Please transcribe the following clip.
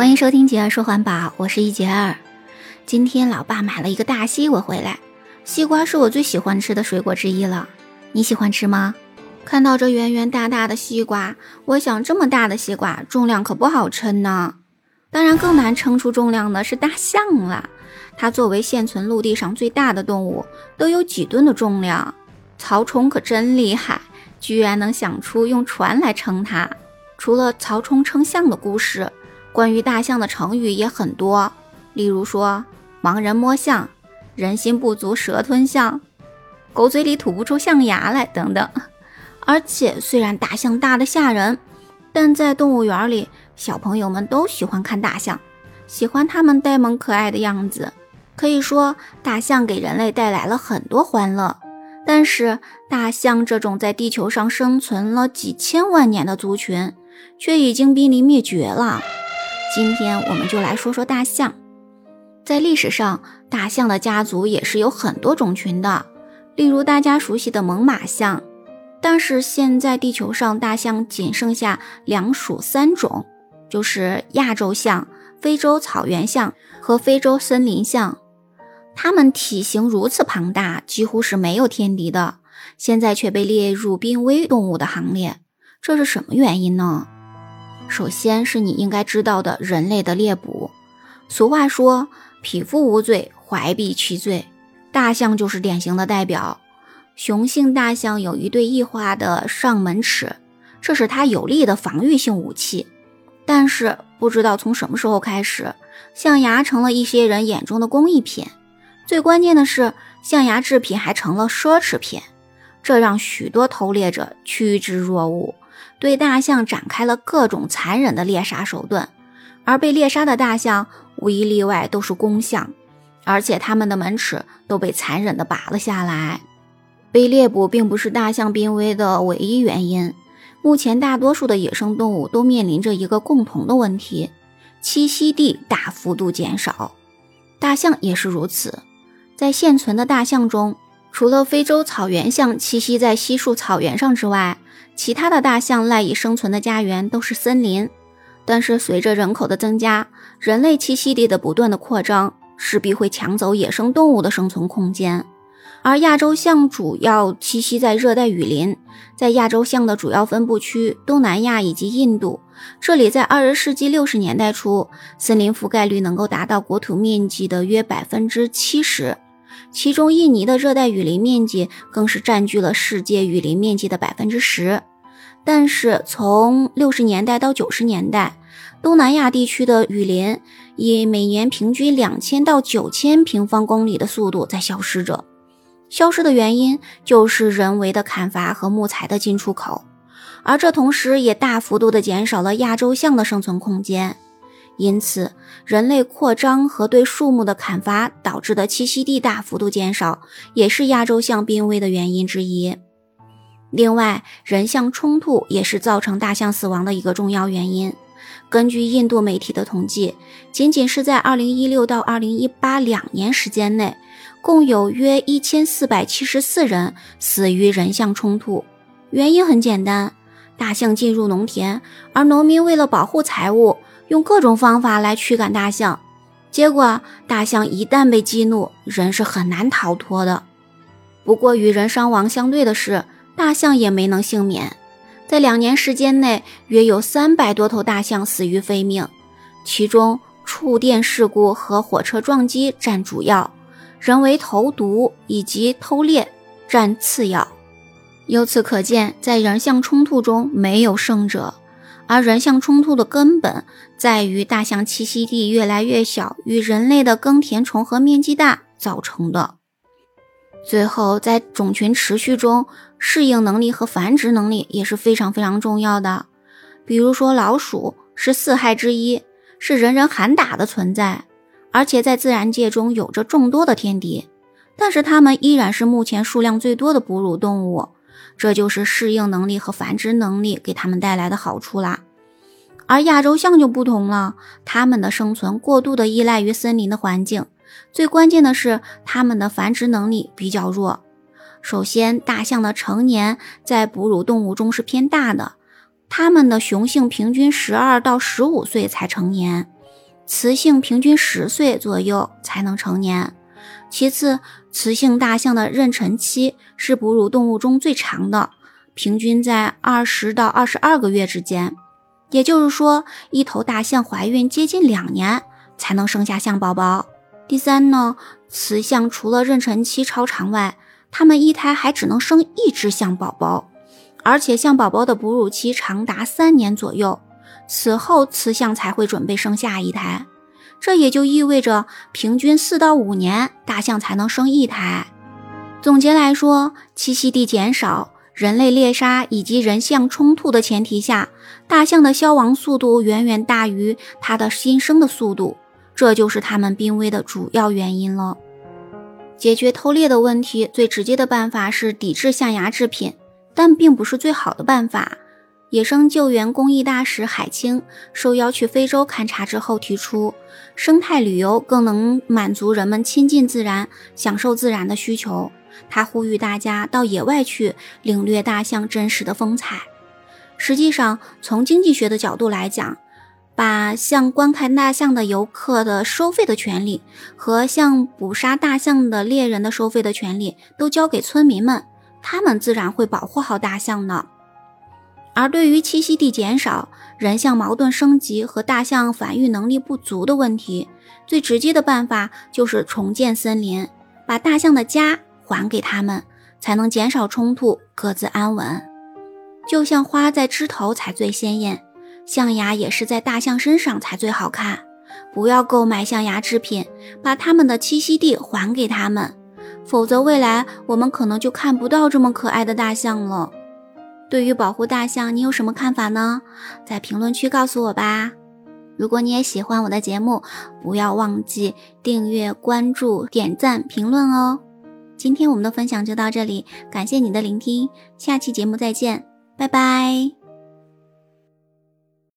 欢迎收听杰儿说环保，我是一杰儿。今天老爸买了一个大西瓜回来，西瓜是我最喜欢吃的水果之一了。你喜欢吃吗？看到这圆圆大大的西瓜，我想这么大的西瓜重量可不好称呢。当然，更难称出重量的是大象了。它作为现存陆地上最大的动物，都有几吨的重量。曹冲可真厉害，居然能想出用船来称它。除了曹冲称象的故事，关于大象的成语也很多，例如说“盲人摸象”“人心不足蛇吞象”“狗嘴里吐不出象牙来”等等。而且，虽然大象大的吓人，但在动物园里，小朋友们都喜欢看大象，喜欢它们呆萌可爱的样子。可以说，大象给人类带来了很多欢乐。但是，大象这种在地球上生存了几千万年的族群，却已经濒临灭绝了。今天，我们就来说说大象。在历史上，大象的家族也是有很多种群的，例如大家熟悉的猛犸象。但是现在地球上大象仅剩下两属三种，就是亚洲象、非洲草原象和非洲森林象。它们体型如此庞大，几乎是没有天敌的，现在却被列入濒危动物的行列，这是什么原因呢？首先是你应该知道的人类的猎捕。俗话说“匹夫无罪，怀璧其罪”，大象就是典型的代表。雄性大象有一对异化的上门齿，这是它有力的防御性武器。但是不知道从什么时候开始，象牙成了一些人眼中的工艺品。最关键的是，象牙制品还成了奢侈品，这让许多偷猎者趋之若鹜，对大象展开了各种残忍的猎杀手段。而被猎杀的大象无一例外都是公象，而且它们的门齿都被残忍地拔了下来。被猎捕并不是大象濒危的唯一原因。目前，大多数的野生动物都面临着一个共同的问题：栖息地大幅度减少。大象也是如此。在现存的大象中，除了非洲草原象栖息在稀树草原上之外，其他的大象赖以生存的家园都是森林。但是，随着人口的增加，人类栖息地的不断的扩张，势必会抢走野生动物的生存空间。而亚洲象主要栖息在热带雨林，在亚洲象的主要分布区东南亚以及印度，这里在二十世纪六十年代初，森林覆盖率能够达到国土面积的约百分之七十，其中印尼的热带雨林面积更是占据了世界雨林面积的百分之十。但是从六十年代到九十年代，东南亚地区的雨林以每年平均两千到九千平方公里的速度在消失着。消失的原因就是人为的砍伐和木材的进出口，而这同时也大幅度的减少了亚洲象的生存空间。因此，人类扩张和对树木的砍伐导致的栖息地大幅度减少，也是亚洲象濒危的原因之一。另外，人象冲突也是造成大象死亡的一个重要原因。根据印度媒体的统计，仅仅是在2016到2018两年时间内。共有约一千四百七十四人死于人象冲突，原因很简单：大象进入农田，而农民为了保护财物，用各种方法来驱赶大象。结果，大象一旦被激怒，人是很难逃脱的。不过，与人伤亡相对的是，大象也没能幸免。在两年时间内，约有三百多头大象死于非命，其中触电事故和火车撞击占主要。人为投毒以及偷猎占次要，由此可见，在人象冲突中没有胜者，而人象冲突的根本在于大象栖息地越来越小，与人类的耕田重合面积大造成的。最后，在种群持续中，适应能力和繁殖能力也是非常非常重要的。比如说，老鼠是四害之一，是人人喊打的存在。而且在自然界中有着众多的天敌，但是它们依然是目前数量最多的哺乳动物，这就是适应能力和繁殖能力给它们带来的好处啦。而亚洲象就不同了，它们的生存过度的依赖于森林的环境，最关键的是它们的繁殖能力比较弱。首先，大象的成年在哺乳动物中是偏大的，它们的雄性平均十二到十五岁才成年。雌性平均十岁左右才能成年。其次，雌性大象的妊娠期是哺乳动物中最长的，平均在二十到二十二个月之间。也就是说，一头大象怀孕接近两年才能生下象宝宝。第三呢，雌象除了妊娠期超长外，它们一胎还只能生一只象宝宝，而且象宝宝的哺乳期长达三年左右，此后雌象才会准备生下一胎。这也就意味着，平均四到五年，大象才能生一胎。总结来说，栖息地减少、人类猎杀以及人象冲突的前提下，大象的消亡速度远远大于它的新生的速度，这就是它们濒危的主要原因了。解决偷猎的问题，最直接的办法是抵制象牙制品，但并不是最好的办法。野生救援公益大使海清受邀去非洲勘察之后提出，生态旅游更能满足人们亲近自然、享受自然的需求。他呼吁大家到野外去领略大象真实的风采。实际上，从经济学的角度来讲，把向观看大象的游客的收费的权利和向捕杀大象的猎人的收费的权利都交给村民们，他们自然会保护好大象的。而对于栖息地减少、人象矛盾升级和大象繁育能力不足的问题，最直接的办法就是重建森林，把大象的家还给他们，才能减少冲突，各自安稳。就像花在枝头才最鲜艳，象牙也是在大象身上才最好看。不要购买象牙制品，把它们的栖息地还给它们，否则未来我们可能就看不到这么可爱的大象了。对于保护大象，你有什么看法呢？在评论区告诉我吧。如果你也喜欢我的节目，不要忘记订阅、关注、点赞、评论哦。今天我们的分享就到这里，感谢你的聆听，下期节目再见，拜拜。